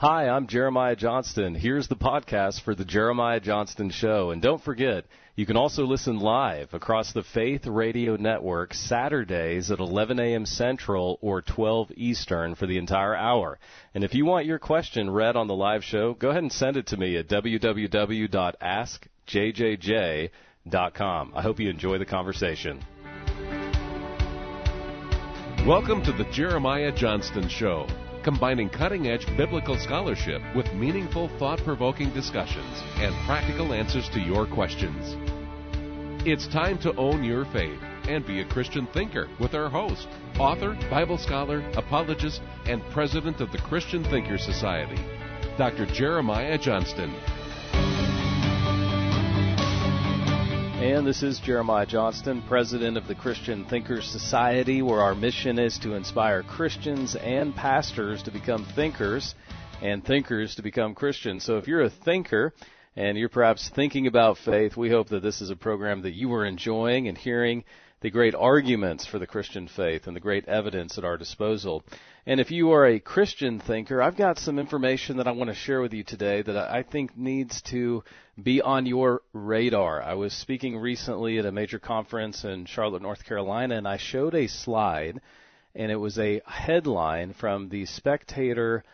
Hi, I'm Jeremiah Johnston. Here's the podcast for the Jeremiah Johnston Show. And don't forget, you can also listen live across the Faith Radio Network Saturdays at 11 a.m. Central or 12 Eastern for the entire hour. And if you want your question read on the live show, go ahead and send it to me at www.askjjj.com. I hope you enjoy the conversation. Welcome to the Jeremiah Johnston Show, combining cutting edge biblical scholarship with meaningful, thought provoking discussions and practical answers to your questions. It's time to own your faith and be a Christian thinker with our host, author, Bible scholar, apologist, and president of the Christian Thinker Society, Dr. Jeremiah Johnston. And this is Jeremiah Johnston, president of the Christian Thinkers Society, where our mission is to inspire Christians and pastors to become thinkers and thinkers to become Christians. So if you're a thinker and you're perhaps thinking about faith, we hope that this is a program that you are enjoying and hearing the great arguments for the Christian faith and the great evidence at our disposal. And if you are a Christian thinker, I've got some information that I want to share with you today that I think needs to be on your radar. I was speaking recently at a major conference in Charlotte, North Carolina, and I showed a slide, and it was a headline from the Spectator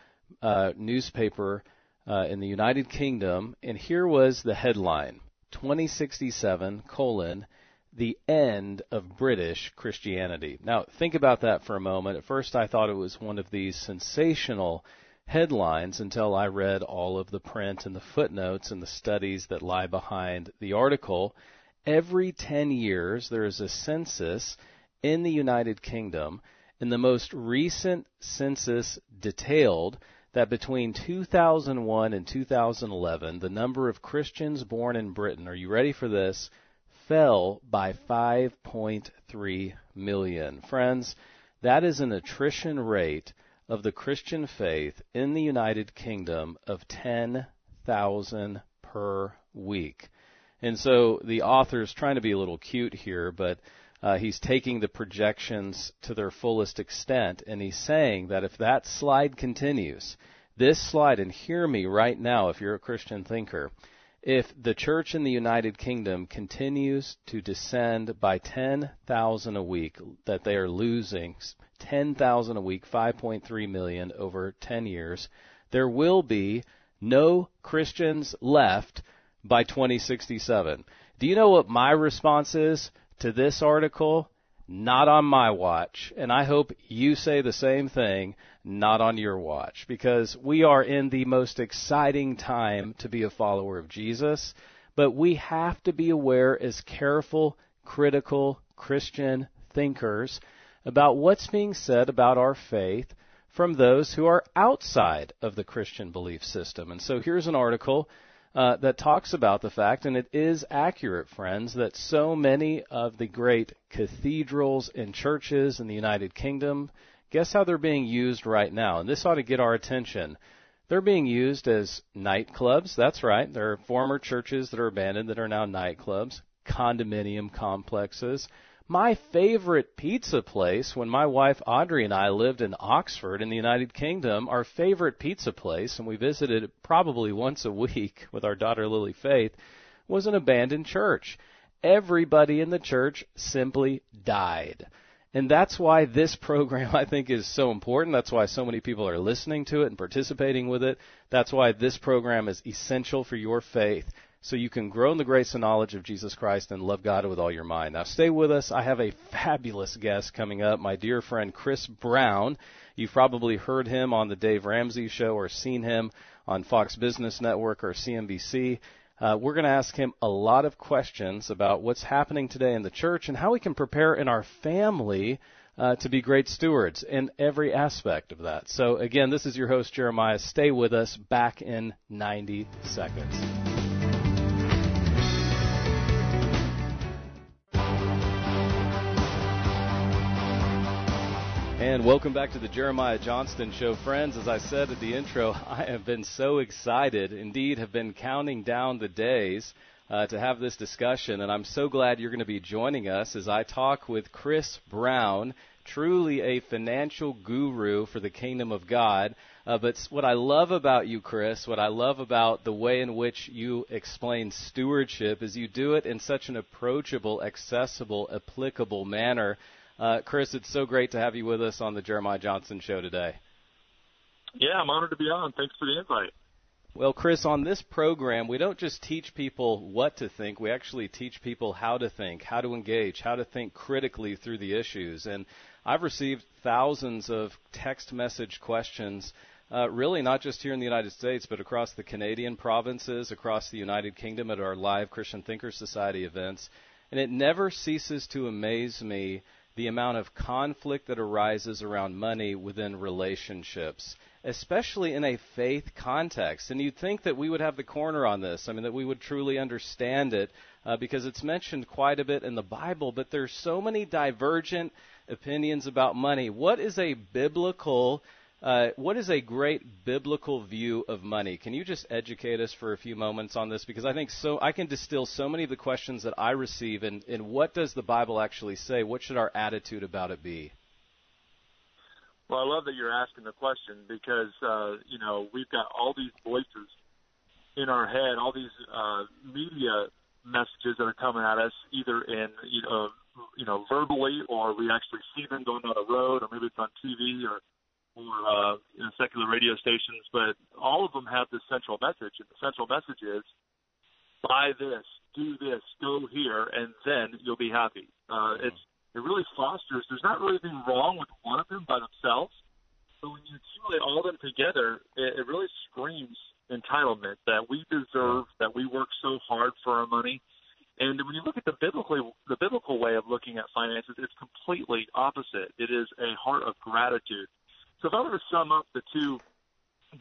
uh, newspaper uh, in the United Kingdom, and here was the headline: 2067 colon the end of British Christianity. Now, think about that for a moment. At first, I thought it was one of these sensational headlines until I read all of the print and the footnotes and the studies that lie behind the article. Every 10 years, there is a census in the United Kingdom, and the most recent census detailed that between 2001 and 2011, the number of Christians born in Britain, are you ready for this? fell by 5.3 million. Friends, that is an attrition rate of the Christian faith in the United Kingdom of 10,000 per week. And so the author is trying to be a little cute here, but uh, he's taking the projections to their fullest extent, and he's saying that if that slide continues, this slide, and hear me right now if you're a Christian thinker, if the church in the United Kingdom continues to descend by 10,000 a week, that they are losing 10,000 a week, 5.3 million over 10 years, there will be no Christians left by 2067. Do you know what my response is to this article? Not on my watch. And I hope you say the same thing not on your watch, because we are in the most exciting time to be a follower of Jesus, but we have to be aware as careful, critical Christian thinkers about what's being said about our faith from those who are outside of the Christian belief system. And so here's an article uh, that talks about the fact, and it is accurate, friends, that so many of the great cathedrals and churches in the United Kingdom Guess how they're being used right now? And this ought to get our attention. They're being used as nightclubs. That's right. There are former churches that are abandoned that are now nightclubs, condominium complexes. My favorite pizza place when my wife Audrey and I lived in Oxford in the United Kingdom, our favorite pizza place, and we visited it probably once a week with our daughter Lily Faith, was an abandoned church. Everybody in the church simply died. And that's why this program, I think, is so important. That's why so many people are listening to it and participating with it. That's why this program is essential for your faith so you can grow in the grace and knowledge of Jesus Christ and love God with all your mind. Now, stay with us. I have a fabulous guest coming up, my dear friend Chris Brown. You've probably heard him on the Dave Ramsey show or seen him on Fox Business Network or CNBC. Uh, we're going to ask him a lot of questions about what's happening today in the church and how we can prepare in our family uh, to be great stewards in every aspect of that. So, again, this is your host, Jeremiah. Stay with us back in 90 seconds. And welcome back to the Jeremiah Johnston Show, friends. As I said at the intro, I have been so excited, indeed, have been counting down the days uh, to have this discussion, and I'm so glad you're going to be joining us as I talk with Chris Brown, truly a financial guru for the kingdom of God. Uh, but what I love about you, Chris, what I love about the way in which you explain stewardship is you do it in such an approachable, accessible, applicable manner. Uh, Chris, it's so great to have you with us on the Jeremiah Johnston Show today. Yeah, I'm honored to be on. Thanks for the invite. Well, Chris, on this program, we don't just teach people what to think, we actually teach people how to think, how to engage, how to think critically through the issues. And I've received thousands of text message questions, uh, really not just here in the United States, but across the Canadian provinces, across the United Kingdom at our live Christian Thinkers Society events. And it never ceases to amaze me the amount of conflict that arises around money within relationships especially in a faith context. And you'd think that we would have the corner on this. I mean, that we would truly understand it uh, because it's mentioned quite a bit in the Bible, but there's so many divergent opinions about money. What is a biblical uh, what is a great biblical view of money? Can you just educate us for a few moments on this? Because I think so. I can distill so many of the questions that I receive, and, and what does the Bible actually say? What should our attitude about it be? Well, I love that you're asking the question because uh, you know we've got all these voices in our head, all these uh, media messages that are coming at us, either in you know you know verbally or we actually see them going down the road, or maybe it's on TV or or uh, you know, secular radio stations. But all of them have this central message, and the central message is buy this, do this, go here, and then you'll be happy. Uh, it's it really fosters. There's not really anything wrong with one of them by themselves, but when you accumulate all of them together, it, it really screams entitlement that we deserve, that we work so hard for our money. And when you look at the biblical the biblical way of looking at finances, it's completely opposite. It is a heart of gratitude. So if I were to sum up the two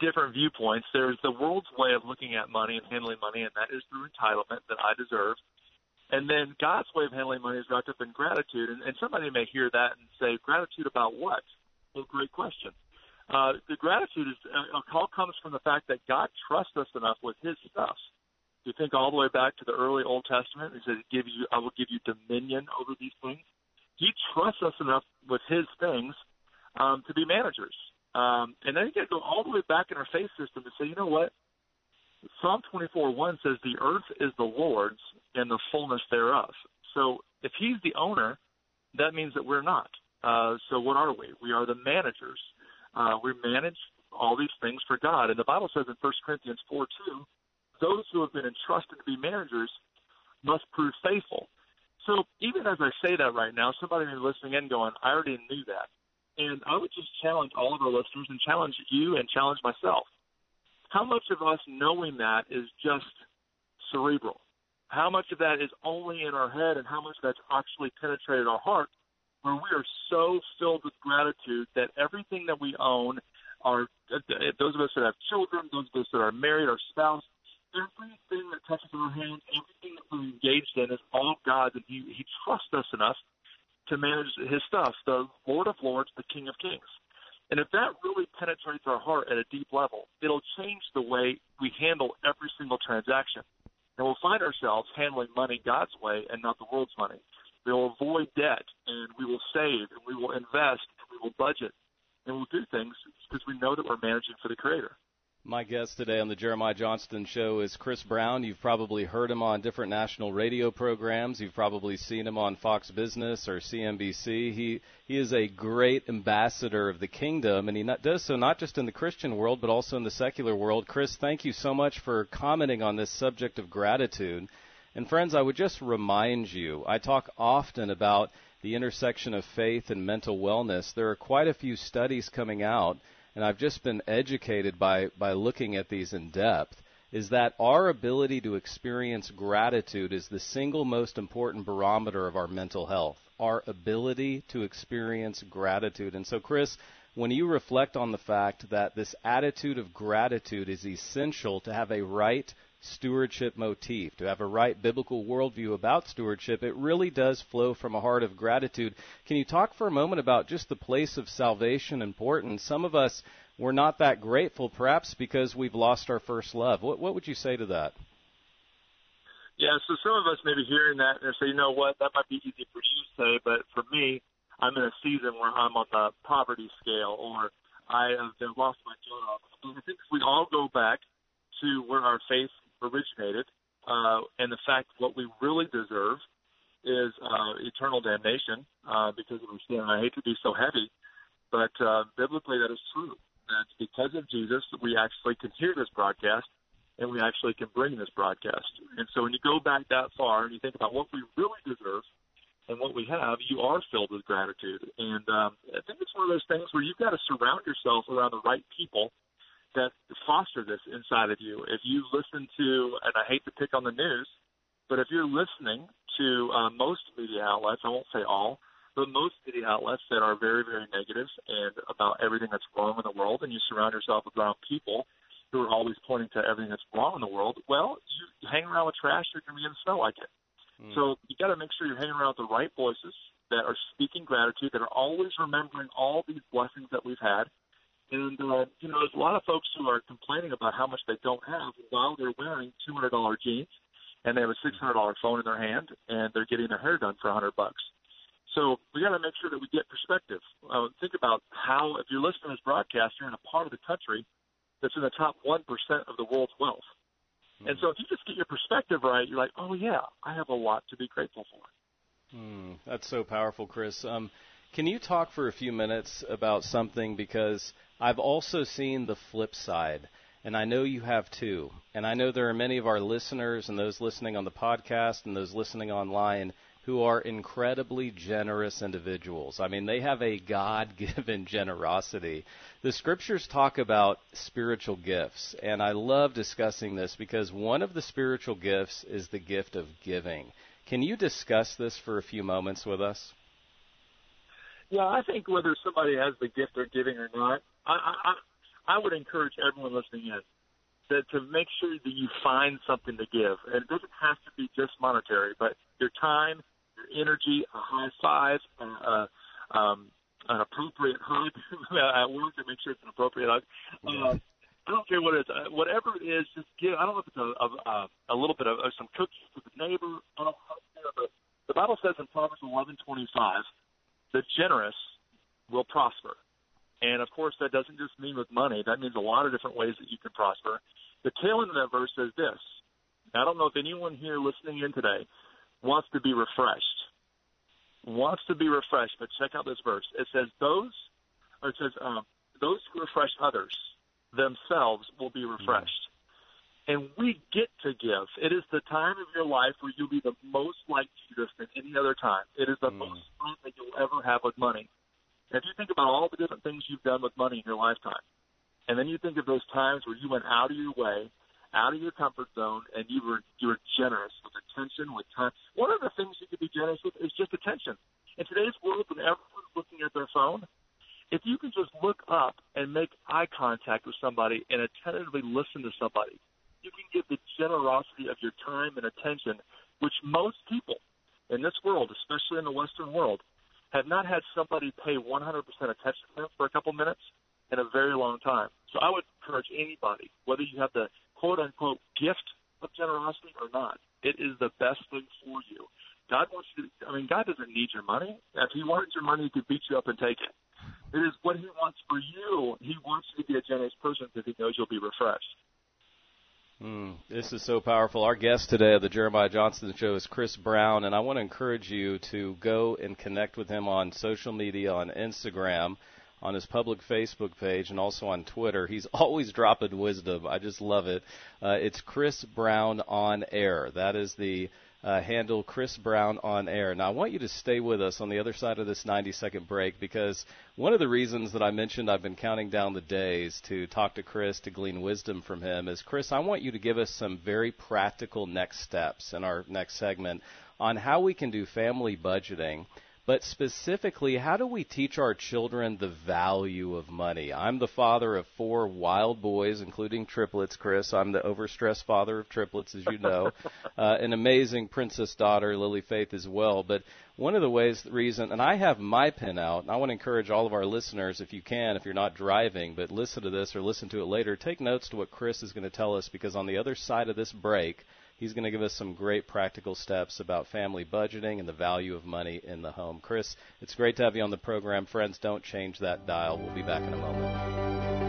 different viewpoints, there's the world's way of looking at money and handling money, and that is through entitlement that I deserve. And then God's way of handling money is wrapped up in gratitude. And, and somebody may hear that and say, gratitude about what? Well, great question. Uh, the gratitude is uh, a call comes from the fact that God trusts us enough with His stuff. You think all the way back to the early Old Testament, He said, "Give you, I will give you dominion over these things." He trusts us enough with His things um, to be managers. Um, and then you got to go all the way back in our faith system to say, you know what? Psalm 24:1 says, "The earth is the Lord's and the fullness thereof." So if He's the owner, that means that we're not. Uh, so what are we? We are the managers. Uh, we manage all these things for God, and the Bible says in 1 Corinthians 4:2, those who have been entrusted to be managers must prove faithful. So even as I say that right now, somebody may be listening in going, "I already knew that," and I would just challenge all of our listeners and challenge you and challenge myself how much of us knowing that is just cerebral? How much of that is only in our head, and how much that's actually penetrated our heart, where we are so filled with gratitude that everything that we own, our those of us that have children, those of us that are married, our spouse, everything that touches our hands, everything that we're engaged in is all God's, and He He trusts us enough to manage His stuff. The Lord of Lords, the King of Kings. And if that really penetrates our heart at a deep level, it'll change the way we handle every single transaction. And we'll find ourselves handling money God's way and not the world's money. We will avoid debt and we will save and we will invest and we will budget and we'll do things because we know that we're managing for the Creator. My guest today on the Jeremiah Johnston Show is Chris Brown. You've probably heard him on different national radio programs. You've probably seen him on Fox Business or CNBC. He he is a great ambassador of the kingdom, and he not, does so not just in the Christian world but also in the secular world. Chris, thank you so much for commenting on this subject of gratitude. And friends, I would just remind you, I talk often about the intersection of faith and mental wellness. There are quite a few studies coming out and I've just been educated by, by looking at these in depth, is that our ability to experience gratitude is the single most important barometer of our mental health. Our ability to experience gratitude. And so, Chris, when you reflect on the fact that this attitude of gratitude is essential to have a right stewardship motif, to have a right biblical worldview about stewardship, it really does flow from a heart of gratitude. Can you talk for a moment about just the place of salvation importance? Some of us we're not that grateful, perhaps because we've lost our first love. What, what would you say to that? Yeah, so some of us may be hearing that and say, you know what, that might be easy for you to say, but for me, I'm in a season where I'm on the poverty scale, or I have lost my job. I think if we all go back to where our faith originated, uh, and the fact what we really deserve is uh, eternal damnation uh, because of our sin. I hate to be so heavy, but uh, biblically that is true. That because of Jesus, we actually can hear this broadcast and we actually can bring this broadcast. And so when you go back that far and you think about what we really deserve and what we have, you are filled with gratitude. And um, I think it's one of those things where you've got to surround yourself around the right people that foster this inside of you. If you listen to, and I hate to pick on the news, but if you're listening to uh, most media outlets, I won't say all, but most media outlets that are very, very negative and about everything that's wrong in the world, and you surround yourself around people who are always pointing to everything that's wrong in the world, well, you hang around with trash, you're going to be going to smell like it. Mm. So you got to make sure you're hanging around with the right voices that are speaking gratitude, that are always remembering all these blessings that we've had. And uh, you know, there's a lot of folks who are complaining about how much they don't have while they're wearing $200 jeans and they have a $600 phone in their hand and they're getting their hair done for 100 bucks. So we got to make sure that we get perspective. Uh, think about how, if you're listening to this broadcast, you're in a part of the country that's in the top 1% of the world's wealth. Mm-hmm. And so if you just get your perspective right, you're like, oh, yeah, I have a lot to be grateful for. Mm, that's so powerful, Chris. Um, can you talk for a few minutes about something? Because I've also seen the flip side, and I know you have too. And I know there are many of our listeners and those listening on the podcast and those listening online who are incredibly generous individuals. I mean, they have a God given generosity. The scriptures talk about spiritual gifts, and I love discussing this because one of the spiritual gifts is the gift of giving. Can you discuss this for a few moments with us? Yeah, I think whether somebody has the gift of giving or not, I, I, would encourage everyone listening in that to make sure that you find something to give. And it doesn't have to be just monetary, but your time, your energy, a high five, uh, um, an appropriate hug at work and make sure it's an appropriate hug. Uh, I don't care what it is. Uh, whatever it is, just give. I don't know if it's a a, a little bit of uh, some cookies with a neighbor. I don't know, but the Bible says in Proverbs eleven twenty five, the generous will prosper. And of course, that doesn't just mean with money. That means a lot of different ways that you can prosper. The tail end of that verse says this. I don't know if anyone here listening in today wants to be refreshed wants to be refreshed, but check out this verse. It says those, or it says um, those who refresh others themselves will be refreshed. And we get to give. It is the time of your life where you'll be the most like Jesus than any other time. It is the mm. most fun that you'll ever have with money. And if you think about all the different things you've done with money in your lifetime, and then you think of those times where you went out of your way out of your comfort zone and you were you were generous with attention, with time. One of the things you could be generous with is just attention. In today's world, when everyone's looking at their phone, if you can just look up and make eye contact with somebody and attentively listen to somebody, you can give the generosity of your time and attention, which most people in this world, especially in the Western world, have not had somebody pay 100% attention to them for a couple minutes in a very long time. So I would encourage anybody, whether you have the quote unquote gift of generosity or not. It is the best thing for you. God wants you. To, I mean, God doesn't need your money. If He wanted your money, He could beat you up and take it. It is what He wants for you. He wants you to be a generous person because He knows you'll be refreshed. Mm, this is so powerful. Our guest today of the Jeremiah Johnston Show is Chris Brown, and I want to encourage you to go and connect with him on social media on Instagram on his public Facebook page and also on Twitter. He's always dropping wisdom. I just love it. Uh, it's Chris Brown on air. That is the uh, handle Chris Brown on air. Now, I want you to stay with us on the other side of this 90 second break because one of the reasons that I mentioned I've been counting down the days to talk to Chris to glean wisdom from him is Chris, I want you to give us some very practical next steps in our next segment on how we can do family budgeting but specifically, how do we teach our children the value of money? I'm the father of four wild boys, including triplets, Chris. I'm the overstressed father of triplets, as you know. uh, an amazing princess daughter, Lily Faith, as well. But one of the ways, the reason, and I have my pen out, and I want to encourage all of our listeners, if you can, if you're not driving, but listen to this or listen to it later, take notes to what Chris is going to tell us because on the other side of this break, He's going to give us some great practical steps about family budgeting and the value of money in the home. Chris, it's great to have you on the program. Friends, don't change that dial. We'll be back in a moment.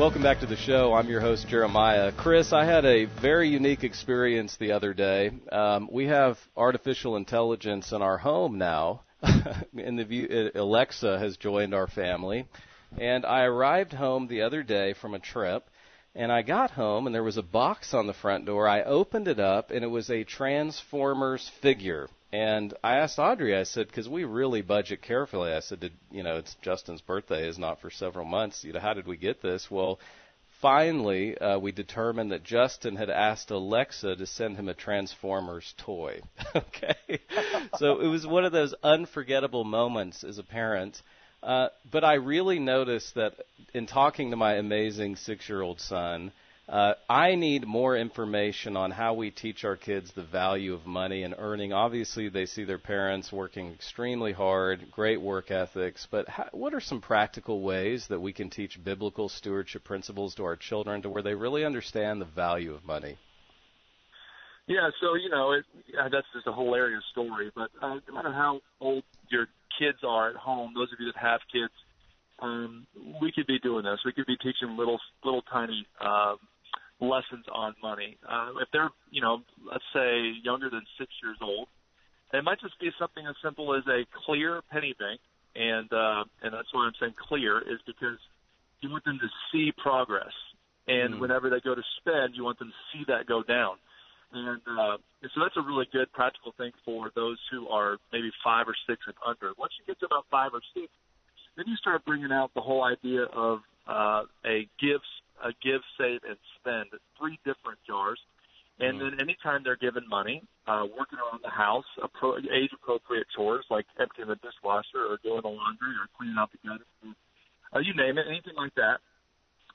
Welcome back to the show. I'm your host, Jeremiah. Chris, I had a very unique experience the other day. Um, we have artificial intelligence in our home now. in the view, Alexa has joined our family. And I arrived home the other day from a trip, and I got home, and there was a box on the front door. I opened it up, and it was a Transformers figure. And I asked Audrey, I said, because we really budget carefully. I said, did, you know, it's Justin's birthday is not for several months. You know, how did we get this? Well, finally, uh, we determined that Justin had asked Alexa to send him a Transformers toy. okay, so it was one of those unforgettable moments as a parent. Uh, but I really noticed that in talking to my amazing six-year-old son uh, I need more information on how we teach our kids the value of money and earning. Obviously, they see their parents working extremely hard, great work ethics, but how, what are some practical ways that we can teach biblical stewardship principles to our children to where they really understand the value of money? Yeah, so you know, it, uh, that's just a hilarious story. But uh, no matter how old your kids are at home, those of you that have kids, um, we could be doing this. We could be teaching little, little tiny uh, lessons on money. Uh, if they're, you know, let's say younger than six years old, it might just be something as simple as a clear penny bank, and uh, and that's why I'm saying clear is because you want them to see progress, and mm. whenever they go to spend, you want them to see that go down. And, uh, and so that's a really good practical thing for those who are maybe five or six and under. Once you get to about five or six, then you start bringing out the whole idea of uh, a give a give, save, and spend three different jars. And mm. then anytime they're given money, uh, working around the house, appro- age appropriate chores like emptying the dishwasher or doing the laundry or cleaning out the gutters, uh, you name it, anything like that.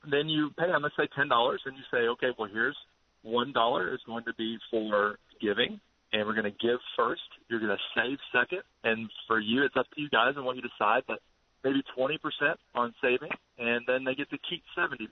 Then you pay them, let's say ten dollars, and you say, okay, well here's one dollar is going to be for giving, and we're going to give first. You're going to save second, and for you, it's up to you guys and what you decide. But maybe 20% on saving, and then they get to keep 70%.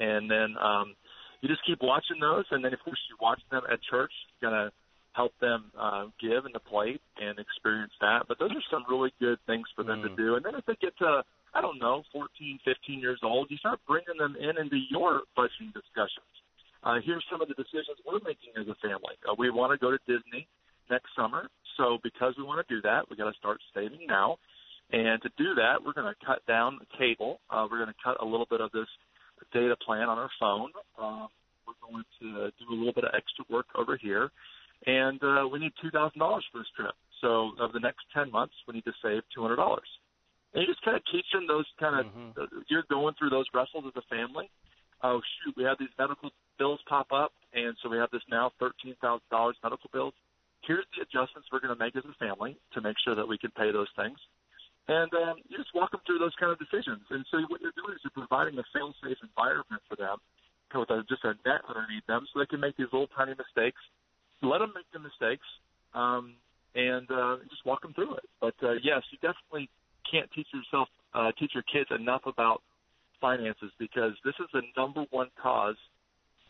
And then um, you just keep watching those, and then of course you watch them at church. You're gonna help them uh, give in the plate and experience that. But those are some really good things for them mm. to do. And then if they get to I don't know 14, 15 years old, you start bringing them in into your budgeting discussions. Uh, here's some of the decisions we're making as a family. Uh, we want to go to Disney next summer, so because we want to do that, we got to start saving now. And to do that, we're going to cut down the cable. Uh, we're going to cut a little bit of this data plan on our phone. Uh, we're going to do a little bit of extra work over here. And uh, we need $2,000 for this trip. So, of the next 10 months, we need to save $200. And you just kind of teach them those kind of, mm-hmm. uh, you're going through those wrestles as a family. Oh, shoot, we have these medical bills pop up. And so we have this now $13,000 medical bills. Here's the adjustments we're going to make as a family to make sure that we can pay those things and um, you just walk them through those kind of decisions. And so what you're doing is you're providing a fail-safe environment for them with a, just a net underneath them so they can make these little tiny mistakes. Let them make the mistakes um, and uh, just walk them through it. But uh, yes, you definitely can't teach yourself, uh, teach your kids enough about finances because this is the number one cause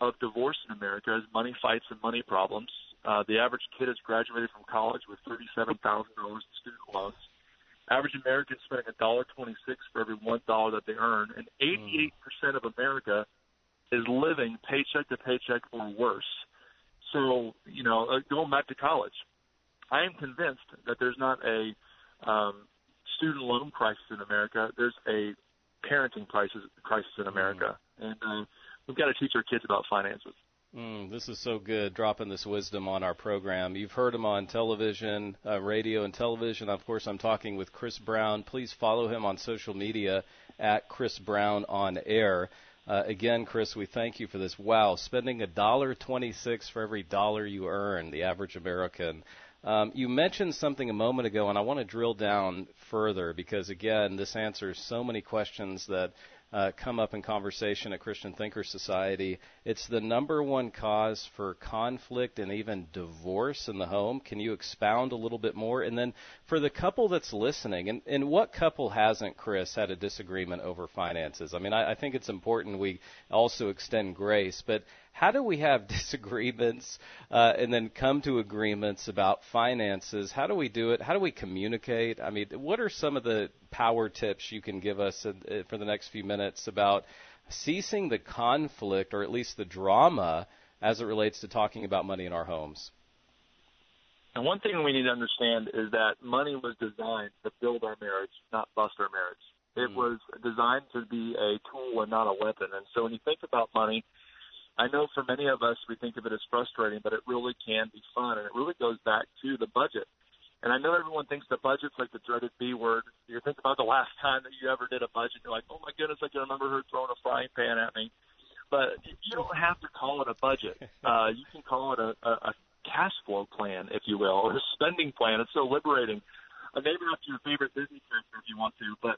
of divorce in America is money fights and money problems. Uh, the average kid has graduated from college with thirty-seven thousand dollars in student loans average American spending a dollar twenty-six for every one dollar that they earn, and eighty-eight percent of America is living paycheck to paycheck or worse. So, you know, uh, going back to college, I am convinced that there's not a um, student loan crisis in America. There's a parenting crisis crisis in America, mm. and uh, we've got to teach our kids about finances. Mm, this is so good, dropping this wisdom on our program. You've heard him on television, uh, radio, and television. Of course, I'm talking with Chris Brown. Please follow him on social media at Chris Brown on Air. Uh, again, Chris, we thank you for this. Wow, spending a dollar twenty-six for every dollar you earn, the average American. Um, you mentioned something a moment ago, and I want to drill down further because, again, this answers so many questions that uh, come up in conversation at Christian Thinker Society. It's the number one cause for conflict and even divorce in the home. Can you expound a little bit more? And then for the couple that's listening, and, and what couple hasn't, Chris, had a disagreement over finances? I mean, I, I think it's important we also extend grace, but how do we have disagreements uh, and then come to agreements about finances? How do we do it? How do we communicate? I mean, what are some of the power tips you can give us uh, for the next few minutes about ceasing the conflict or at least the drama as it relates to talking about money in our homes? And one thing we need to understand is that money was designed to build our marriage, not bust our marriage. It mm. was designed to be a tool and not a weapon. And so when you think about money, I know for many of us, we think of it as frustrating, but it really can be fun, and it really goes back to the budget. And I know everyone thinks the budget's like the dreaded B word. You think about the last time that you ever did a budget, you're like, oh my goodness, I can remember her throwing a frying pan at me. But you don't have to call it a budget. Uh, you can call it a, a, a cash flow plan, if you will, or a spending plan. It's so liberating. Uh, it after your favorite Disney character if you want to, but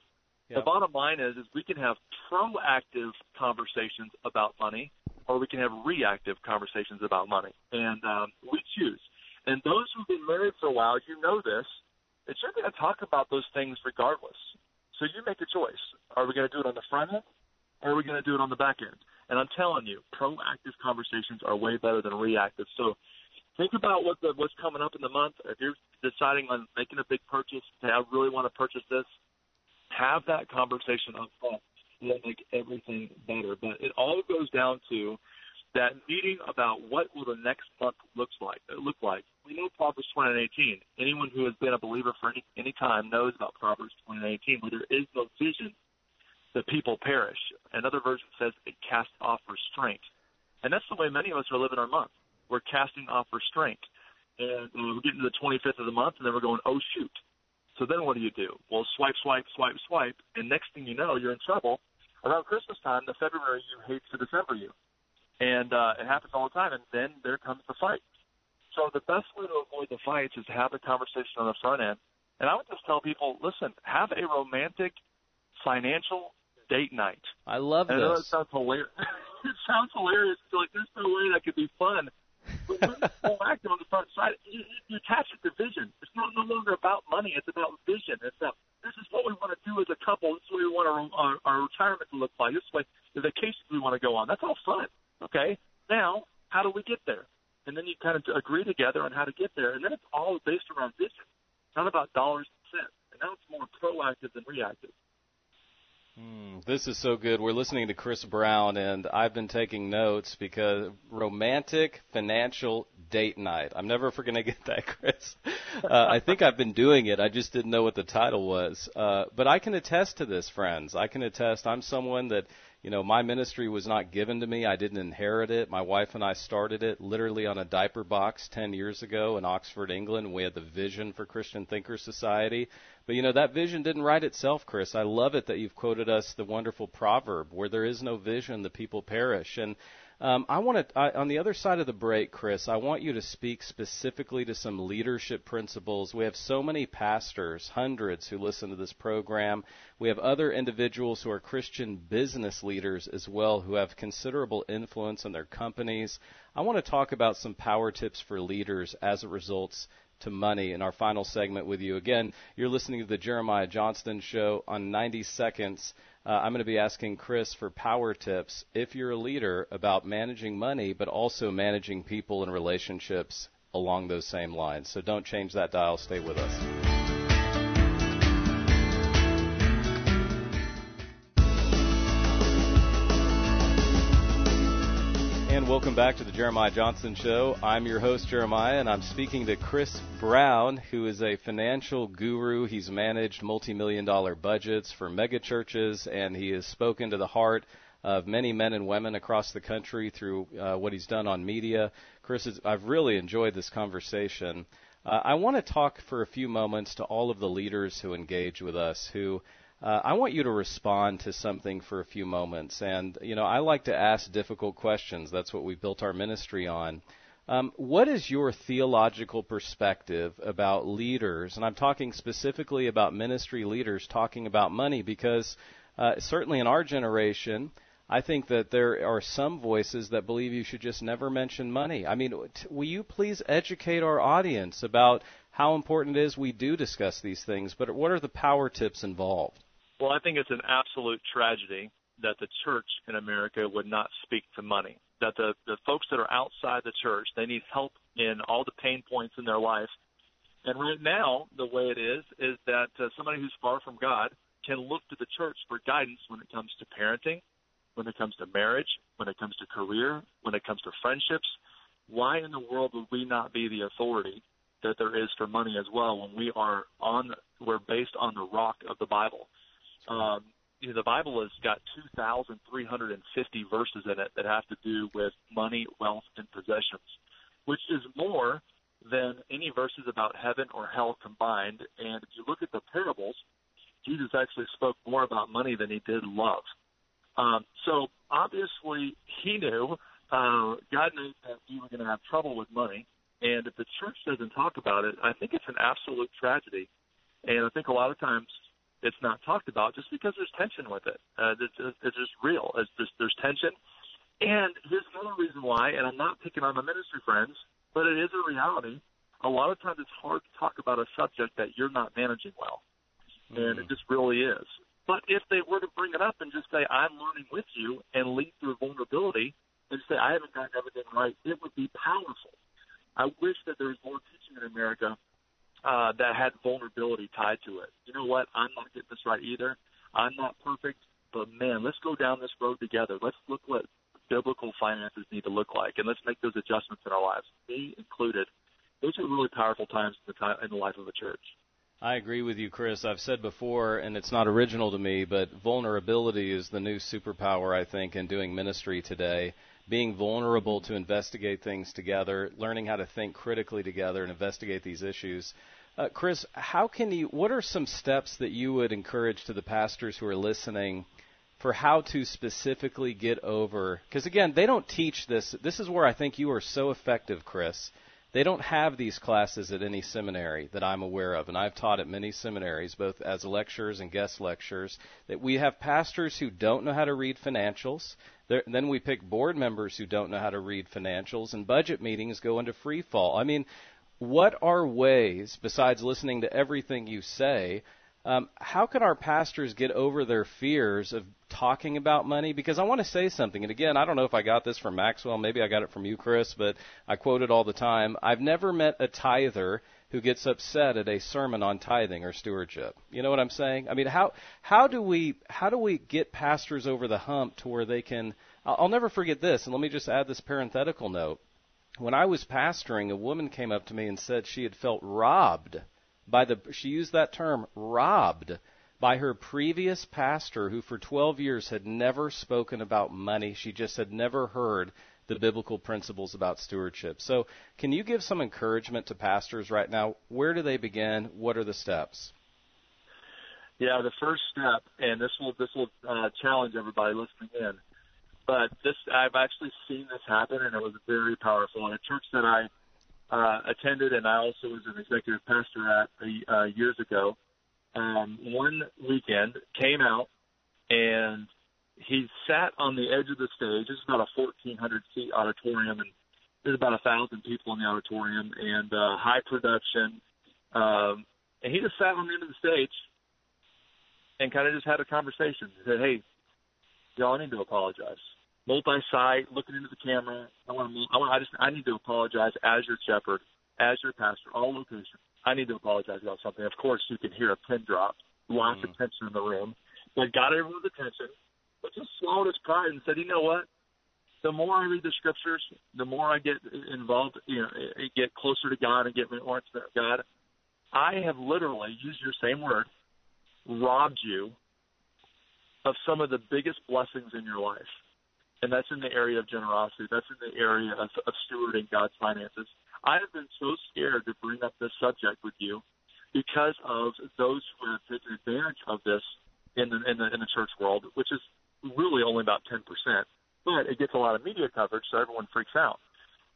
yep. the bottom line is, is we can have proactive conversations about money or we can have reactive conversations about money. And um, we choose. And those who've been married for a while, you know this, that you're going to talk about those things regardless. So you make a choice. Are we going to do it on the front end or are we going to do it on the back end? And I'm telling you, proactive conversations are way better than reactive. So think about what the, what's coming up in the month. If you're deciding on making a big purchase, say, I really want to purchase this, have that conversation up front will make everything better. But it all goes down to that meeting about what will the next month looks like look like. We know Proverbs 20:18. Anyone who has been a believer for any any time knows about Proverbs 20:18. Where there is no vision, the people perish. Another version says it casts off restraint, and that's the way many of us are living our month. We're casting off restraint, and uh, we're getting to the 25th of the month, and then we're going, oh shoot. So then what do you do? Well, swipe, swipe, swipe, swipe, and next thing you know, you're in trouble around Christmas time, the February you hates the December you, and uh, it happens all the time. And then there comes the fight. So the best way to avoid the fights is to have the conversation on the front end. And I would just tell people, listen, have a romantic financial date night. I love and this. I know it sounds hilarious. it sounds hilarious. It's like there's no way that could be fun. But when you proactive on the front side, you, you attach it to vision. It's not no longer about money. It's about vision. It's about this is what we want to do as a couple. This is what we want our, our, our retirement to look like. This is what the vacations we want to go on. That's all fun. Okay. Now, how do we get there? And then you kind of agree together on how to get there. And then it's all based around vision. Not about dollars and cents. And now it's more proactive than reactive. Mm, this is so good. We're listening to Chris Brown, and I've been taking notes because romantic financial date night. I'm never going to get that, Chris. Uh, I think I've been doing it. I just didn't know what the title was. Uh, but I can attest to this, friends. I can attest. I'm someone that you know, my ministry was not given to me. I didn't inherit it. My wife and I started it literally on a diaper box 10 years ago in Oxford, England. We had the vision for Christian Thinker Society. But you know, that vision didn't write itself, Chris. I love it that you've quoted us the wonderful proverb, where there is no vision, the people perish. And um, I want to, on the other side of the break, Chris, I want you to speak specifically to some leadership principles. We have so many pastors, hundreds who listen to this program. We have other individuals who are Christian business leaders as well who have considerable influence in their companies. I want to talk about some power tips for leaders as it results to money in our final segment with you. Again, you're listening to the Jeremiah Johnston Show on 90 Seconds. Uh, I'm going to be asking Chris for power tips if you're a leader about managing money, but also managing people and relationships along those same lines. So don't change that dial. Stay with us. Welcome back to the Jeremiah Johnston Show. I'm your host, Jeremiah, and I'm speaking to Chris Brown, who is a financial guru. He's managed multi million dollar budgets for mega churches, and he has spoken to the heart of many men and women across the country through uh, what he's done on media. Chris, I've really enjoyed this conversation. Uh, I want to talk for a few moments to all of the leaders who engage with us, who uh, I want you to respond to something for a few moments. And, you know, I like to ask difficult questions. That's what we built our ministry on. Um, what is your theological perspective about leaders? And I'm talking specifically about ministry leaders talking about money because uh, certainly in our generation, I think that there are some voices that believe you should just never mention money. I mean, t- will you please educate our audience about how important it is we do discuss these things, but what are the power tips involved? Well, I think it's an absolute tragedy that the church in America would not speak to money. That the, the folks that are outside the church, they need help in all the pain points in their life. And right now, the way it is, is that uh, somebody who's far from God can look to the church for guidance when it comes to parenting, when it comes to marriage, when it comes to career, when it comes to friendships. Why in the world would we not be the authority that there is for money as well when we are on we're based on the rock of the Bible. Um, you know, the Bible has got 2,350 verses in it that have to do with money, wealth, and possessions, which is more than any verses about heaven or hell combined. And if you look at the parables, Jesus actually spoke more about money than he did love. Um, so obviously, he knew, uh, God knew that we were going to have trouble with money. And if the church doesn't talk about it, I think it's an absolute tragedy. And I think a lot of times it's not talked about just because there's tension with it. Uh, it's, it's just real. It's just there's tension. And here's another reason why, and I'm not picking on my ministry friends, but it is a reality. A lot of times it's hard to talk about a subject that you're not managing well. Mm. And it just really is. But if they were to bring it up and just say, I'm learning with you and lead through vulnerability and say, I haven't gotten everything right, it would be powerful. I wish that there was more teaching in America uh, that had vulnerability tied to it. You know what? I'm not getting this right either. I'm not perfect, but man, let's go down this road together. Let's look what biblical finances need to look like, and let's make those adjustments in our lives, me included. Those are really powerful times in the, time, in the life of a church. I agree with you, Chris. I've said before, and it's not original to me, but vulnerability is the new superpower, I think, in doing ministry today being vulnerable to investigate things together, learning how to think critically together and investigate these issues. Uh, Chris, how can you? What are some steps that you would encourage to the pastors who are listening for how to specifically get over? Because again, they don't teach this. This is where I think you are so effective, Chris. They don't have these classes at any seminary that I'm aware of, and I've taught at many seminaries, both as lecturers and guest lecturers. that we have pastors who don't know how to read financials. There, then we pick board members who don't know how to read financials, and budget meetings go into free fall. I mean, what are ways, besides listening to everything you say, um, how can our pastors get over their fears of talking about money? Because I want to say something, and again, I don't know if I got this from Maxwell, maybe I got it from you, Chris, but I quote it all the time. I've never met a tither who gets upset at a sermon on tithing or stewardship. You know what I'm saying? I mean, how how do we how do we get pastors over the hump to where they can? I'll never forget this, and let me just add this parenthetical note. When I was pastoring, a woman came up to me and said she had felt robbed by the she used that term robbed by her previous pastor who for 12 years had never spoken about money she just had never heard the biblical principles about stewardship. So can you give some encouragement to pastors right now? Where do they begin? What are the steps? Yeah the first step and this will this will uh, challenge everybody listening in but this i've actually seen this happen and it was very powerful. In a church that i uh, attended, and I also was an executive pastor at uh, years ago. Um, one weekend came out, and he sat on the edge of the stage. This is about a 1,400 seat auditorium, and there's about a thousand people in the auditorium, and uh, high production. Um, and he just sat on the end of the stage and kind of just had a conversation. He said, "Hey, y'all, I need to apologize multi-site, looking into the camera. I want to, I want, I just, I need to apologize as your shepherd, as your pastor, all locations. I need to apologize about something. Of course, you can hear a pin drop, lots mm. of tension in the room. But got everyone's attention, but just swallowed his pride and said, you know what? The more I read the scriptures, the more I get involved, you know, get closer to God and get more with God. I have literally used your same word, robbed you of some of the biggest blessings in your life and that's in the area of generosity. That's in the area of, of stewarding God's finances. I have been so scared to bring up this subject with you because of those who have taken advantage of this in the in the in the church world, which is really only about ten percent. But it gets a lot of media coverage, so everyone freaks out.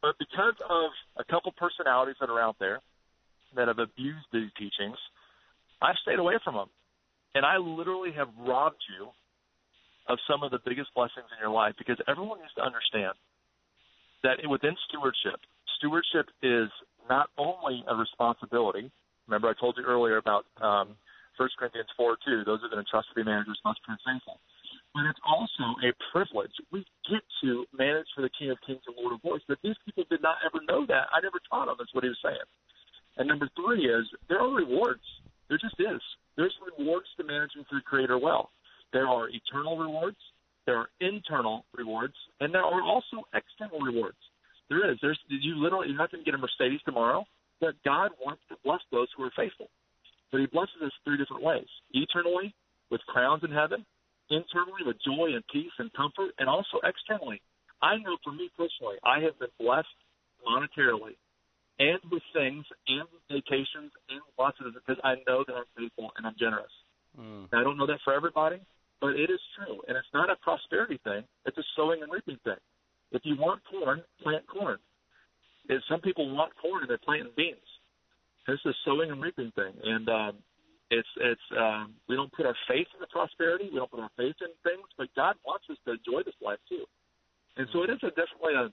But because of a couple personalities that are out there that have abused these teachings, I've stayed away from them, and I literally have robbed you of some of the biggest blessings in your life because everyone needs to understand that within stewardship, stewardship is not only a responsibility. Remember, I told you earlier about um, 1 Corinthians 4 2, those who have entrusted to be managers must be faithful. But it's also a privilege. We get to manage for the King of Kings and Lord of Lords. But these people did not ever know that. I never taught them. That's what he was saying. And number three is there are rewards. There just is. There's rewards to managing for the Creator well. There are eternal rewards, there are internal rewards, and there are also external rewards. There is. There's you literally you're not going to get a Mercedes tomorrow, but God wants to bless those who are faithful. But He blesses us three different ways: eternally with crowns in heaven, internally with joy and peace and comfort, and also externally. I know for me personally, I have been blessed monetarily and with things and with vacations and lots of because I know that I'm faithful and I'm generous. Mm. I don't know that for everybody, but it is true, and it's not a prosperity thing. It's a sowing and reaping thing. If you want corn, plant corn. If some people want corn and they're planting beans. This is a sowing and reaping thing, and um, it's it's um, we don't put our faith in the prosperity. We don't put our faith in things, but God wants us to enjoy this life too. And so it is a definitely a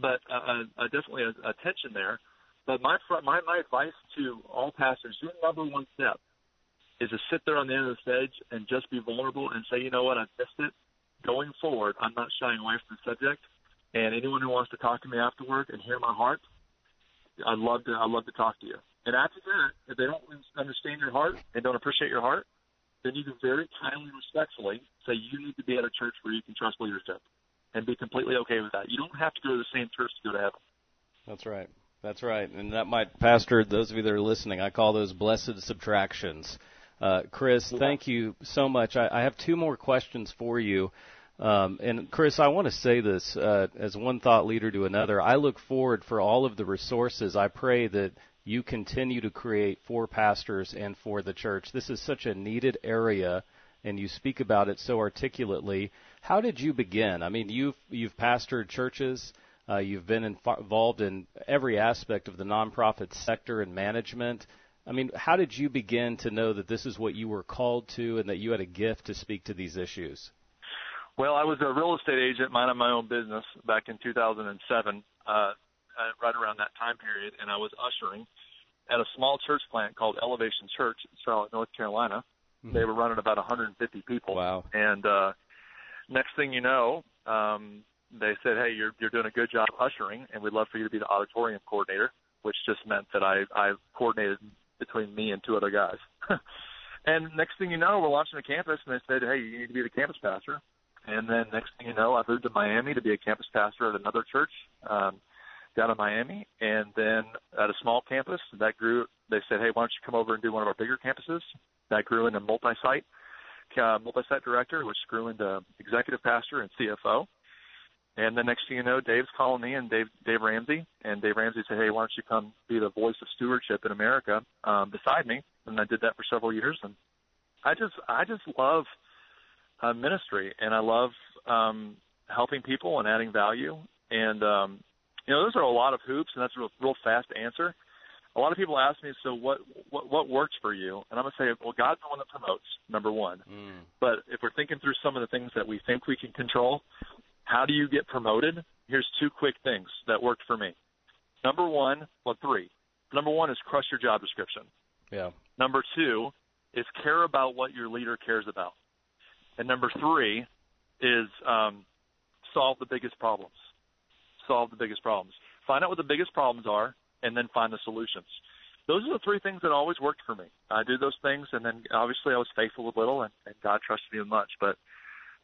but uh, uh, definitely a, a tension there. But my my my advice to all pastors: your number one step is to sit there on the end of the stage and just be vulnerable and say, you know what, I missed it. Going forward, I'm not shying away from the subject. And anyone who wants to talk to me afterward and hear my heart, I'd love to. I'd love to talk to you. And after that, if they don't understand your heart and don't appreciate your heart, then you can very kindly, respectfully say you need to be at a church where you can trust leadership and be completely okay with that. You don't have to go to the same church to go to heaven. That's right. That's right. And that might, Pastor, those of you that are listening, I call those blessed subtractions. Uh, Chris, thank you so much. I, I have two more questions for you. Um, and Chris, I want to say this uh, as one thought leader to another. I look forward for all of the resources. I pray that you continue to create for pastors and for the church. This is such a needed area, and you speak about it so articulately. How did you begin? I mean, you've you've pastored churches. Uh, you've been involved in every aspect of the nonprofit sector and management. I mean, how did you begin to know that this is what you were called to and that you had a gift to speak to these issues? Well, I was a real estate agent, minding my own business back in 2007, uh, uh, right around that time period, and I was ushering at a small church plant called Elevation Church in Charlotte, North Carolina. Mm-hmm. They were running about 150 people. Wow. And uh, next thing you know, um, they said, "Hey, you're you're doing a good job ushering, and we'd love for you to be the auditorium coordinator," which just meant that I I coordinated between me and two other guys. and next thing you know, we're launching a campus, and they said, "Hey, you need to be the campus pastor." And then next thing you know, I moved to Miami to be a campus pastor at another church um, down in Miami. And then at a small campus, that grew. They said, "Hey, why don't you come over and do one of our bigger campuses?" That grew into multi-site, uh, multi-site director, which grew into executive pastor and CFO. And the next thing you know, Dave's calling me and Dave Dave Ramsey, and Dave Ramsey said, "Hey, why don't you come be the voice of stewardship in America um, beside me?" And I did that for several years, and I just I just love uh, ministry, and I love um, helping people and adding value. And um, you know, those are a lot of hoops, and that's a real, real fast answer. A lot of people ask me, so what, what what works for you? And I'm gonna say, well, God's the one that promotes, number one. Mm. But if we're thinking through some of the things that we think we can control, how do you get promoted? Here's two quick things that worked for me. Number one, well, three. Number one is crush your job description. Yeah. Number two is care about what your leader cares about. And number three is um, solve the biggest problems. Solve the biggest problems. Find out what the biggest problems are, and then find the solutions. Those are the three things that always worked for me. I did those things, and then obviously I was faithful with little, and, and God trusted me with much. But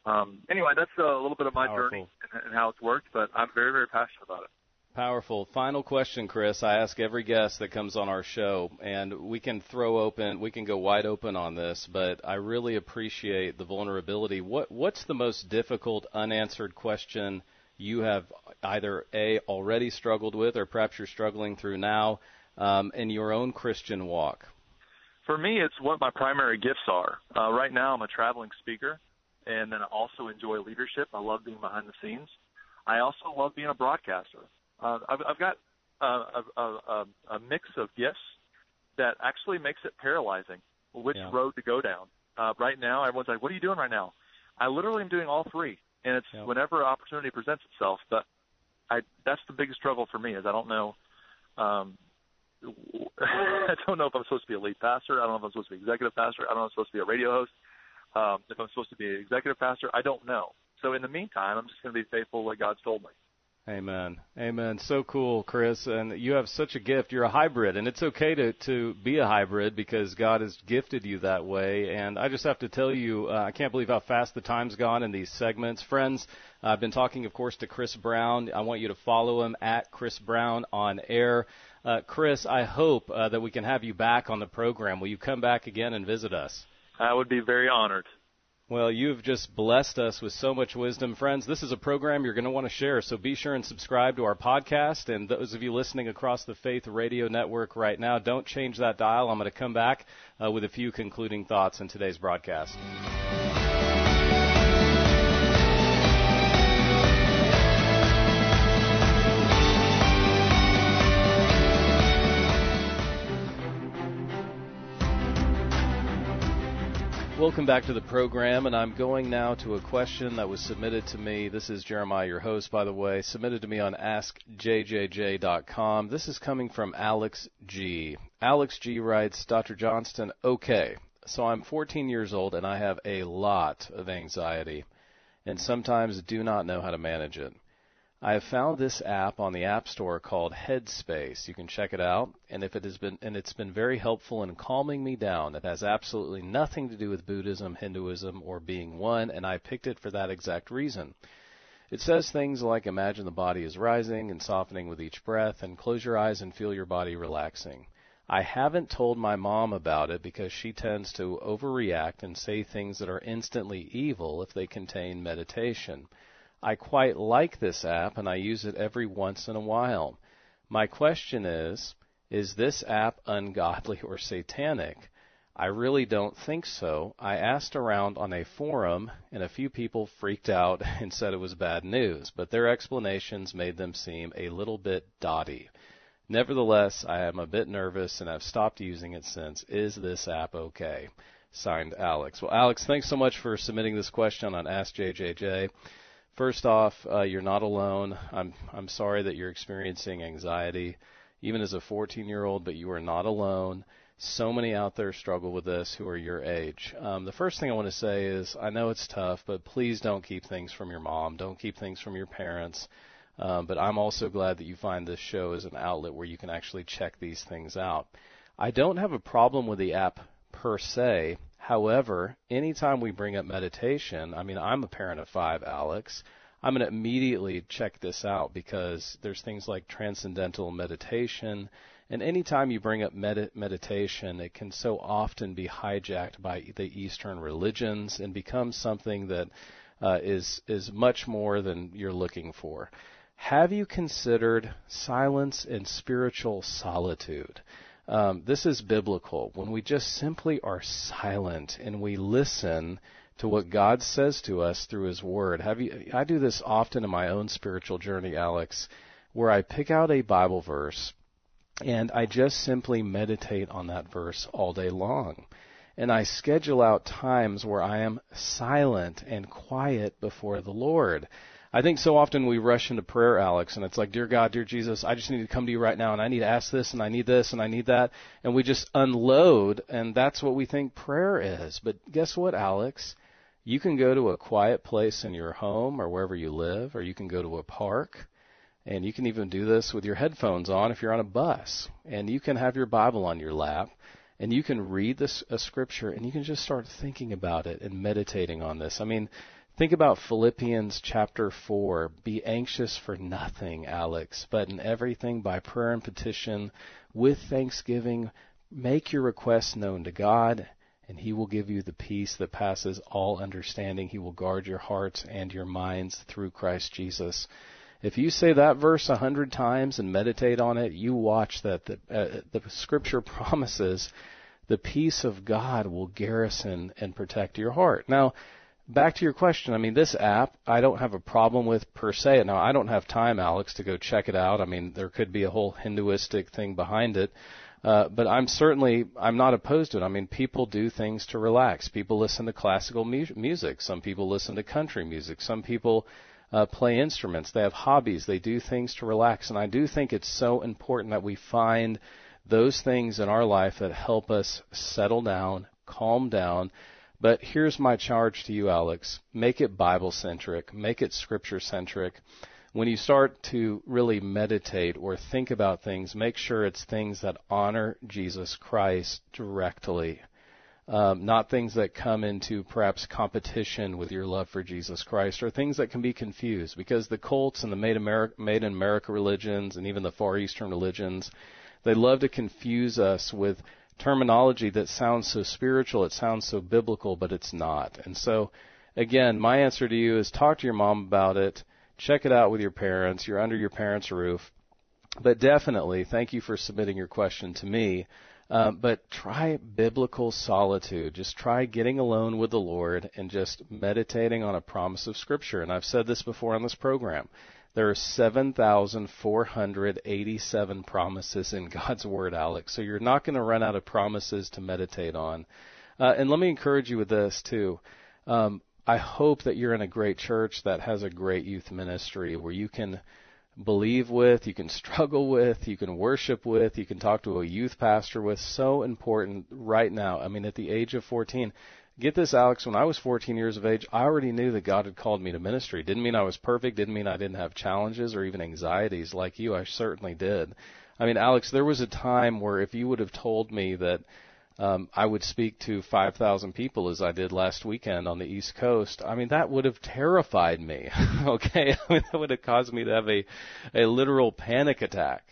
um, anyway, that's a little bit of my Powerful. journey and, and how it's worked. But I'm very, very passionate about it. Powerful. Final question, Chris. I ask every guest that comes on our show, and we can throw open, we can go wide open on this, but I really appreciate the vulnerability. What What's the most difficult unanswered question you have either a already struggled with, or perhaps you're struggling through now um, in your own Christian walk? For me, it's what my primary gifts are. Uh, right now, I'm a traveling speaker, and then I also enjoy leadership. I love being behind the scenes. I also love being a broadcaster. Uh, I've, I've got uh, a, a, a mix of gifts that actually makes it paralyzing which yeah. road to go down. Uh, right now, everyone's like, "What are you doing right now?" I literally am doing all three, and it's yep. whenever opportunity presents itself. But I that's the biggest struggle for me is I don't know. Um, I don't know if I'm supposed to be a lead pastor. I don't know if I'm supposed to be executive pastor. I don't know if I'm supposed to be a radio host. Um, if I'm supposed to be an executive pastor, I don't know. So in the meantime, I'm just going to be faithful to what God's told me. Amen. Amen. So cool, Chris. And you have such a gift. You're a hybrid, and it's okay to, to be a hybrid because God has gifted you that way. And I just have to tell you, uh, I can't believe how fast the time's gone in these segments. Friends, I've been talking, of course, to Chris Brown. I want you to follow him at Chris Brown on air. Uh, Chris, I hope uh, that we can have you back on the program. Will you come back again and visit us? I would be very honored. Well, you've just blessed us with so much wisdom. Friends, this is a program you're going to want to share, so be sure and subscribe to our podcast. And those of you listening across the Faith Radio Network right now, don't change that dial. I'm going to come back uh, with a few concluding thoughts in today's broadcast. Welcome back to the program, and I'm going now to a question that was submitted to me. This is Jeremiah, your host, by the way, submitted to me on AskJJJ.com. This is coming from Alex G. Alex G writes, Dr. Johnston, okay, so I'm 14 years old and I have a lot of anxiety, and sometimes do not know how to manage it. I have found this app on the App Store called Headspace. You can check it out, and if it has been and it's been very helpful in calming me down. It has absolutely nothing to do with Buddhism, Hinduism, or being one, and I picked it for that exact reason. It says things like imagine the body is rising and softening with each breath, and close your eyes and feel your body relaxing. I haven't told my mom about it because she tends to overreact and say things that are instantly evil if they contain meditation. I quite like this app and I use it every once in a while. My question is, is this app ungodly or satanic? I really don't think so. I asked around on a forum and a few people freaked out and said it was bad news, but their explanations made them seem a little bit dotty. Nevertheless, I am a bit nervous and I've stopped using it since. Is this app okay? Signed Alex. Well, Alex, thanks so much for submitting this question on Ask JJJ. First off, uh, you're not alone. I'm I'm sorry that you're experiencing anxiety, even as a 14-year-old, but you are not alone. So many out there struggle with this who are your age. Um, the first thing I want to say is I know it's tough, but please don't keep things from your mom. Don't keep things from your parents. Um, but I'm also glad that you find this show as an outlet where you can actually check these things out. I don't have a problem with the app per se. However, anytime we bring up meditation, I mean, I'm a parent of five, Alex. I'm going to immediately check this out because there's things like transcendental meditation. And anytime you bring up med- meditation, it can so often be hijacked by the Eastern religions and become something that uh, is is much more than you're looking for. Have you considered silence and spiritual solitude? Um, this is biblical. When we just simply are silent and we listen to what God says to us through His Word. Have you? I do this often in my own spiritual journey, Alex, where I pick out a Bible verse and I just simply meditate on that verse all day long. And I schedule out times where I am silent and quiet before the Lord. I think so often we rush into prayer, Alex, and it's like, Dear God, dear Jesus, I just need to come to you right now, and I need to ask this, and I need this, and I need that. And we just unload, and that's what we think prayer is. But guess what, Alex? You can go to a quiet place in your home or wherever you live, or you can go to a park, and you can even do this with your headphones on if you're on a bus. And you can have your Bible on your lap, and you can read this a scripture, and you can just start thinking about it and meditating on this. I mean, Think about Philippians chapter 4. Be anxious for nothing, Alex, but in everything by prayer and petition with thanksgiving, make your requests known to God, and He will give you the peace that passes all understanding. He will guard your hearts and your minds through Christ Jesus. If you say that verse a hundred times and meditate on it, you watch that the, uh, the scripture promises the peace of God will garrison and protect your heart. Now, back to your question, I mean, this app I don't have a problem with per se. Now, I don't have time, Alex, to go check it out. I mean, there could be a whole Hinduistic thing behind it. Uh, but I'm certainly I'm not opposed to it. I mean, people do things to relax. People listen to classical mu- music. Some people listen to country music. Some people uh, play instruments. They have hobbies. They do things to relax. And I do think it's so important that we find those things in our life that help us settle down, calm down. But here's my charge to you, Alex. Make it Bible centric. Make it scripture centric when you start to really meditate or think about things, make sure it's things that honor Jesus Christ directly. Um, not things that come into perhaps competition with your love for Jesus Christ, or things that can be confused. Because the cults and the made, America, made in America religions, and even the Far Eastern religions, they love to confuse us with terminology that sounds so spiritual, it sounds so biblical, but it's not. And so, again, my answer to you is talk to your mom about it check it out with your parents. You're under your parents' roof. But definitely, thank you for submitting your question to me. Um, but try biblical solitude. Just try getting alone with the Lord and just meditating on a promise of Scripture. And I've said this before on this program. There are 7,487 promises in God's Word, Alex. So you're not going to run out of promises to meditate on. Uh, and let me encourage you with this, too. Um, I hope that you're in a great church that has a great youth ministry where you can believe with, you can struggle with, you can worship with, you can talk to a youth pastor with. So important right now. I mean, at the age of 14, get this, Alex, when I was 14 years of age, I already knew that God had called me to ministry. Didn't mean I was perfect, didn't mean I didn't have challenges or even anxieties like you. I certainly did. I mean, Alex, there was a time where if you would have told me that um, I would speak to 5,000 people as I did last weekend on the East Coast. I mean, that would have terrified me. okay, I mean, that would have caused me to have a a literal panic attack.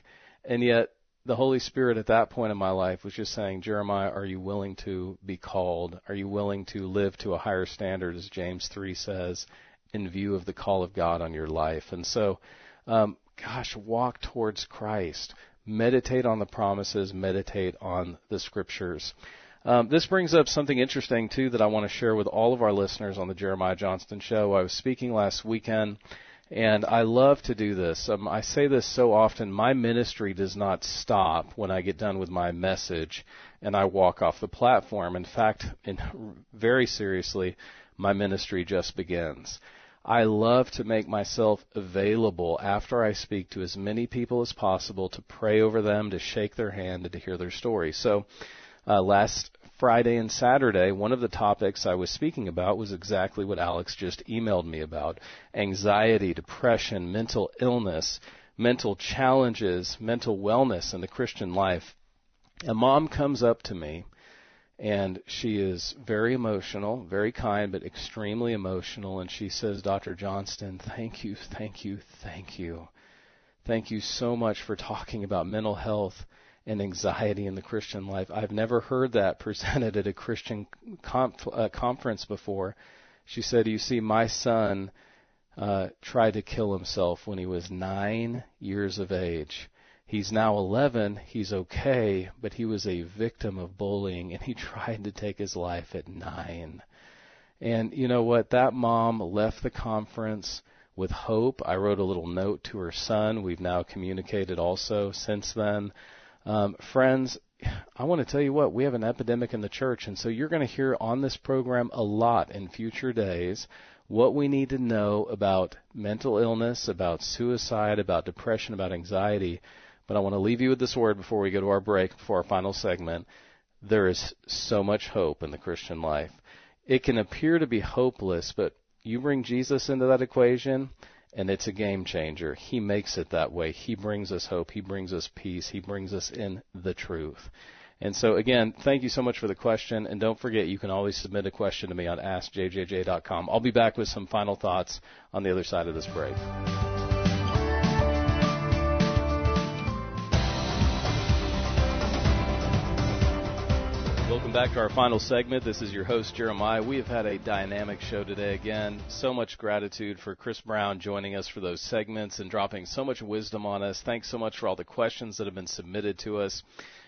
And yet, the Holy Spirit at that point in my life was just saying, Jeremiah, are you willing to be called? Are you willing to live to a higher standard, as James 3 says, in view of the call of God on your life? And so, um, gosh, walk towards Christ meditate on the promises, meditate on the scriptures. Um, this brings up something interesting too that I want to share with all of our listeners on the Jeremiah Johnston Show. I was speaking last weekend, and I love to do this. Um, I say this so often. My ministry does not stop when I get done with my message and I walk off the platform. In fact, in, very seriously, my ministry just begins. I love to make myself available after I speak to as many people as possible to pray over them, to shake their hand, and to hear their story. So, uh, last Friday and Saturday, one of the topics I was speaking about was exactly what Alex just emailed me about anxiety, depression, mental illness, mental challenges, mental wellness in the Christian life. A mom comes up to me and she is very emotional, very kind, but extremely emotional. And she says, Dr. Johnston, thank you, thank you, thank you. Thank you so much for talking about mental health and anxiety in the Christian life. I've never heard that presented at a Christian conf- uh, conference before. She said, You see, my son uh, tried to kill himself when he was nine years of age. He's now 11. He's okay, but he was a victim of bullying and he tried to take his life at nine. And you know what? That mom left the conference with hope. I wrote a little note to her son. We've now communicated also since then. Um, friends, I want to tell you what, we have an epidemic in the church, and so you're going to hear on this program a lot in future days what we need to know about mental illness, about suicide, about depression, about anxiety. But I want to leave you with this word before we go to our break, before our final segment. There is so much hope in the Christian life. It can appear to be hopeless, but you bring Jesus into that equation, and it's a game changer. He makes it that way. He brings us hope. He brings us peace. He brings us in the truth. And so, again, thank you so much for the question. And don't forget, you can always submit a question to me on AskJJJ.com. I'll be back with some final thoughts on the other side of this break. Back to our final segment. This is your host, Jeremiah. We have had a dynamic show today again. So much gratitude for Chris Brown joining us for those segments and dropping so much wisdom on us. Thanks so much for all the questions that have been submitted to us.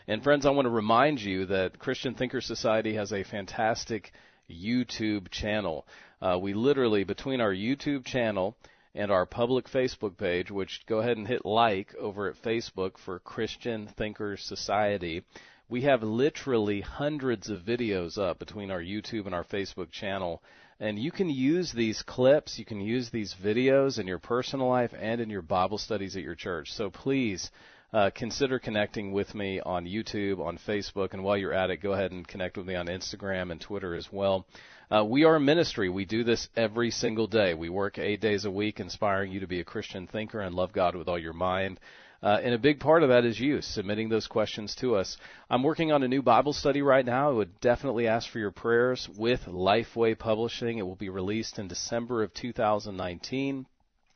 And friends, I want to remind you that Christian Thinker Society has a fantastic YouTube channel. Uh, we literally, between our YouTube channel and our public Facebook page, which go ahead and hit like over at Facebook for Christian Thinkers Society. We have literally hundreds of videos up between our YouTube and our Facebook channel. And you can use these clips, you can use these videos in your personal life and in your Bible studies at your church. So please uh, consider connecting with me on YouTube, on Facebook, and while you're at it, go ahead and connect with me on Instagram and Twitter as well. Uh, we are a ministry. We do this every single day. We work eight days a week, inspiring you to be a Christian thinker and love God with all your mind. Uh, and a big part of that is you submitting those questions to us. I'm working on a new Bible study right now. I would definitely ask for your prayers with Lifeway Publishing. It will be released in December of 2019.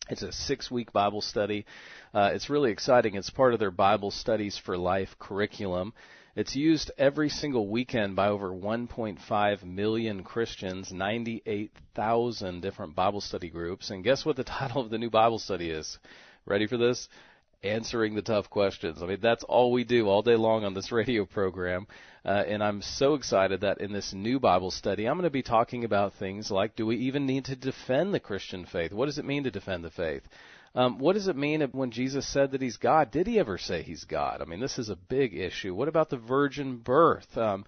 It's a six week Bible study. Uh, it's really exciting. It's part of their Bible Studies for Life curriculum. It's used every single weekend by over 1.5 million Christians, 98,000 different Bible study groups. And guess what the title of the new Bible study is? Ready for this? answering the tough questions. I mean, that's all we do all day long on this radio program. Uh, and I'm so excited that in this new Bible study, I'm going to be talking about things like do we even need to defend the Christian faith? What does it mean to defend the faith? Um, what does it mean when Jesus said that he's God? Did he ever say he's God? I mean, this is a big issue. What about the virgin birth? Um,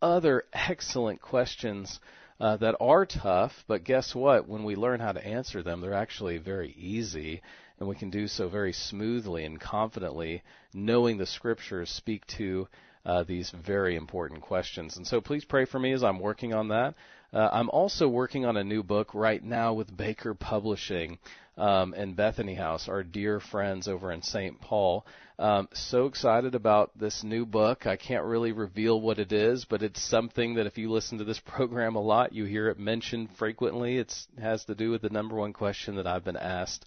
other excellent questions uh, that are tough, but guess what? When we learn how to answer them, they're actually very easy and we can do so very smoothly and confidently, knowing the scriptures speak to uh, these very important questions. And so please pray for me as I'm working on that. Uh, I'm also working on a new book right now with Baker Publishing um, and Bethany House, our dear friends over in St. Paul. Um, so excited about this new book. I can't really reveal what it is, but it's something that if you listen to this program a lot, you hear it mentioned frequently. It has to do with the number one question that I've been asked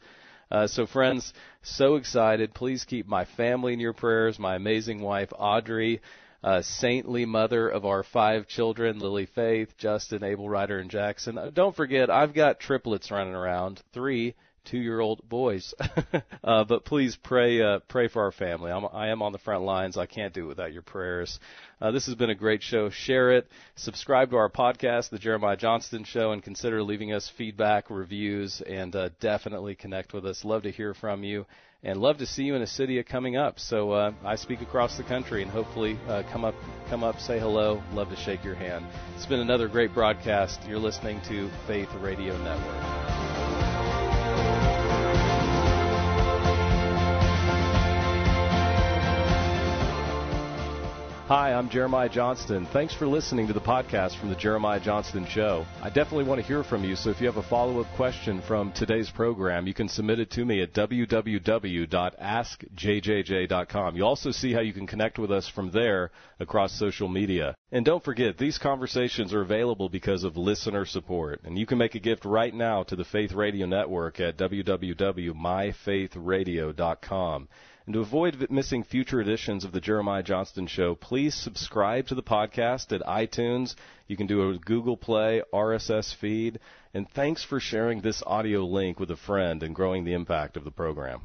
uh, so, friends, so excited. Please keep my family in your prayers, my amazing wife, Audrey, uh, saintly mother of our five children, Lily Faith, Justin, Abel Ryder, and Jackson. Uh, don't forget, I've got triplets running around. Three two-year-old boys. uh, but please pray, uh, pray for our family. I'm, I am on the front lines. I can't do it without your prayers. Uh, this has been a great show. Share it. Subscribe to our podcast, The Jeremiah Johnston Show, and consider leaving us feedback, reviews, and uh, definitely connect with us. Love to hear from you. And love to see you in Acidia coming up. So uh, I speak across the country, and hopefully uh, come up, come up, say hello. Love to shake your hand. It's been another great broadcast. You're listening to Faith Radio Network. Hi, I'm Jeremiah Johnston. Thanks for listening to the podcast from the Jeremiah Johnston Show. I definitely want to hear from you, so if you have a follow up question from today's program, you can submit it to me at www.askjjj.com. You'll also see how you can connect with us from there across social media. And don't forget, these conversations are available because of listener support, and you can make a gift right now to the Faith Radio Network at www.myfaithradio.com. And to avoid missing future editions of the Jeremiah Johnston Show, please subscribe to the podcast at iTunes. You can do a Google Play RSS feed. And thanks for sharing this audio link with a friend and growing the impact of the program.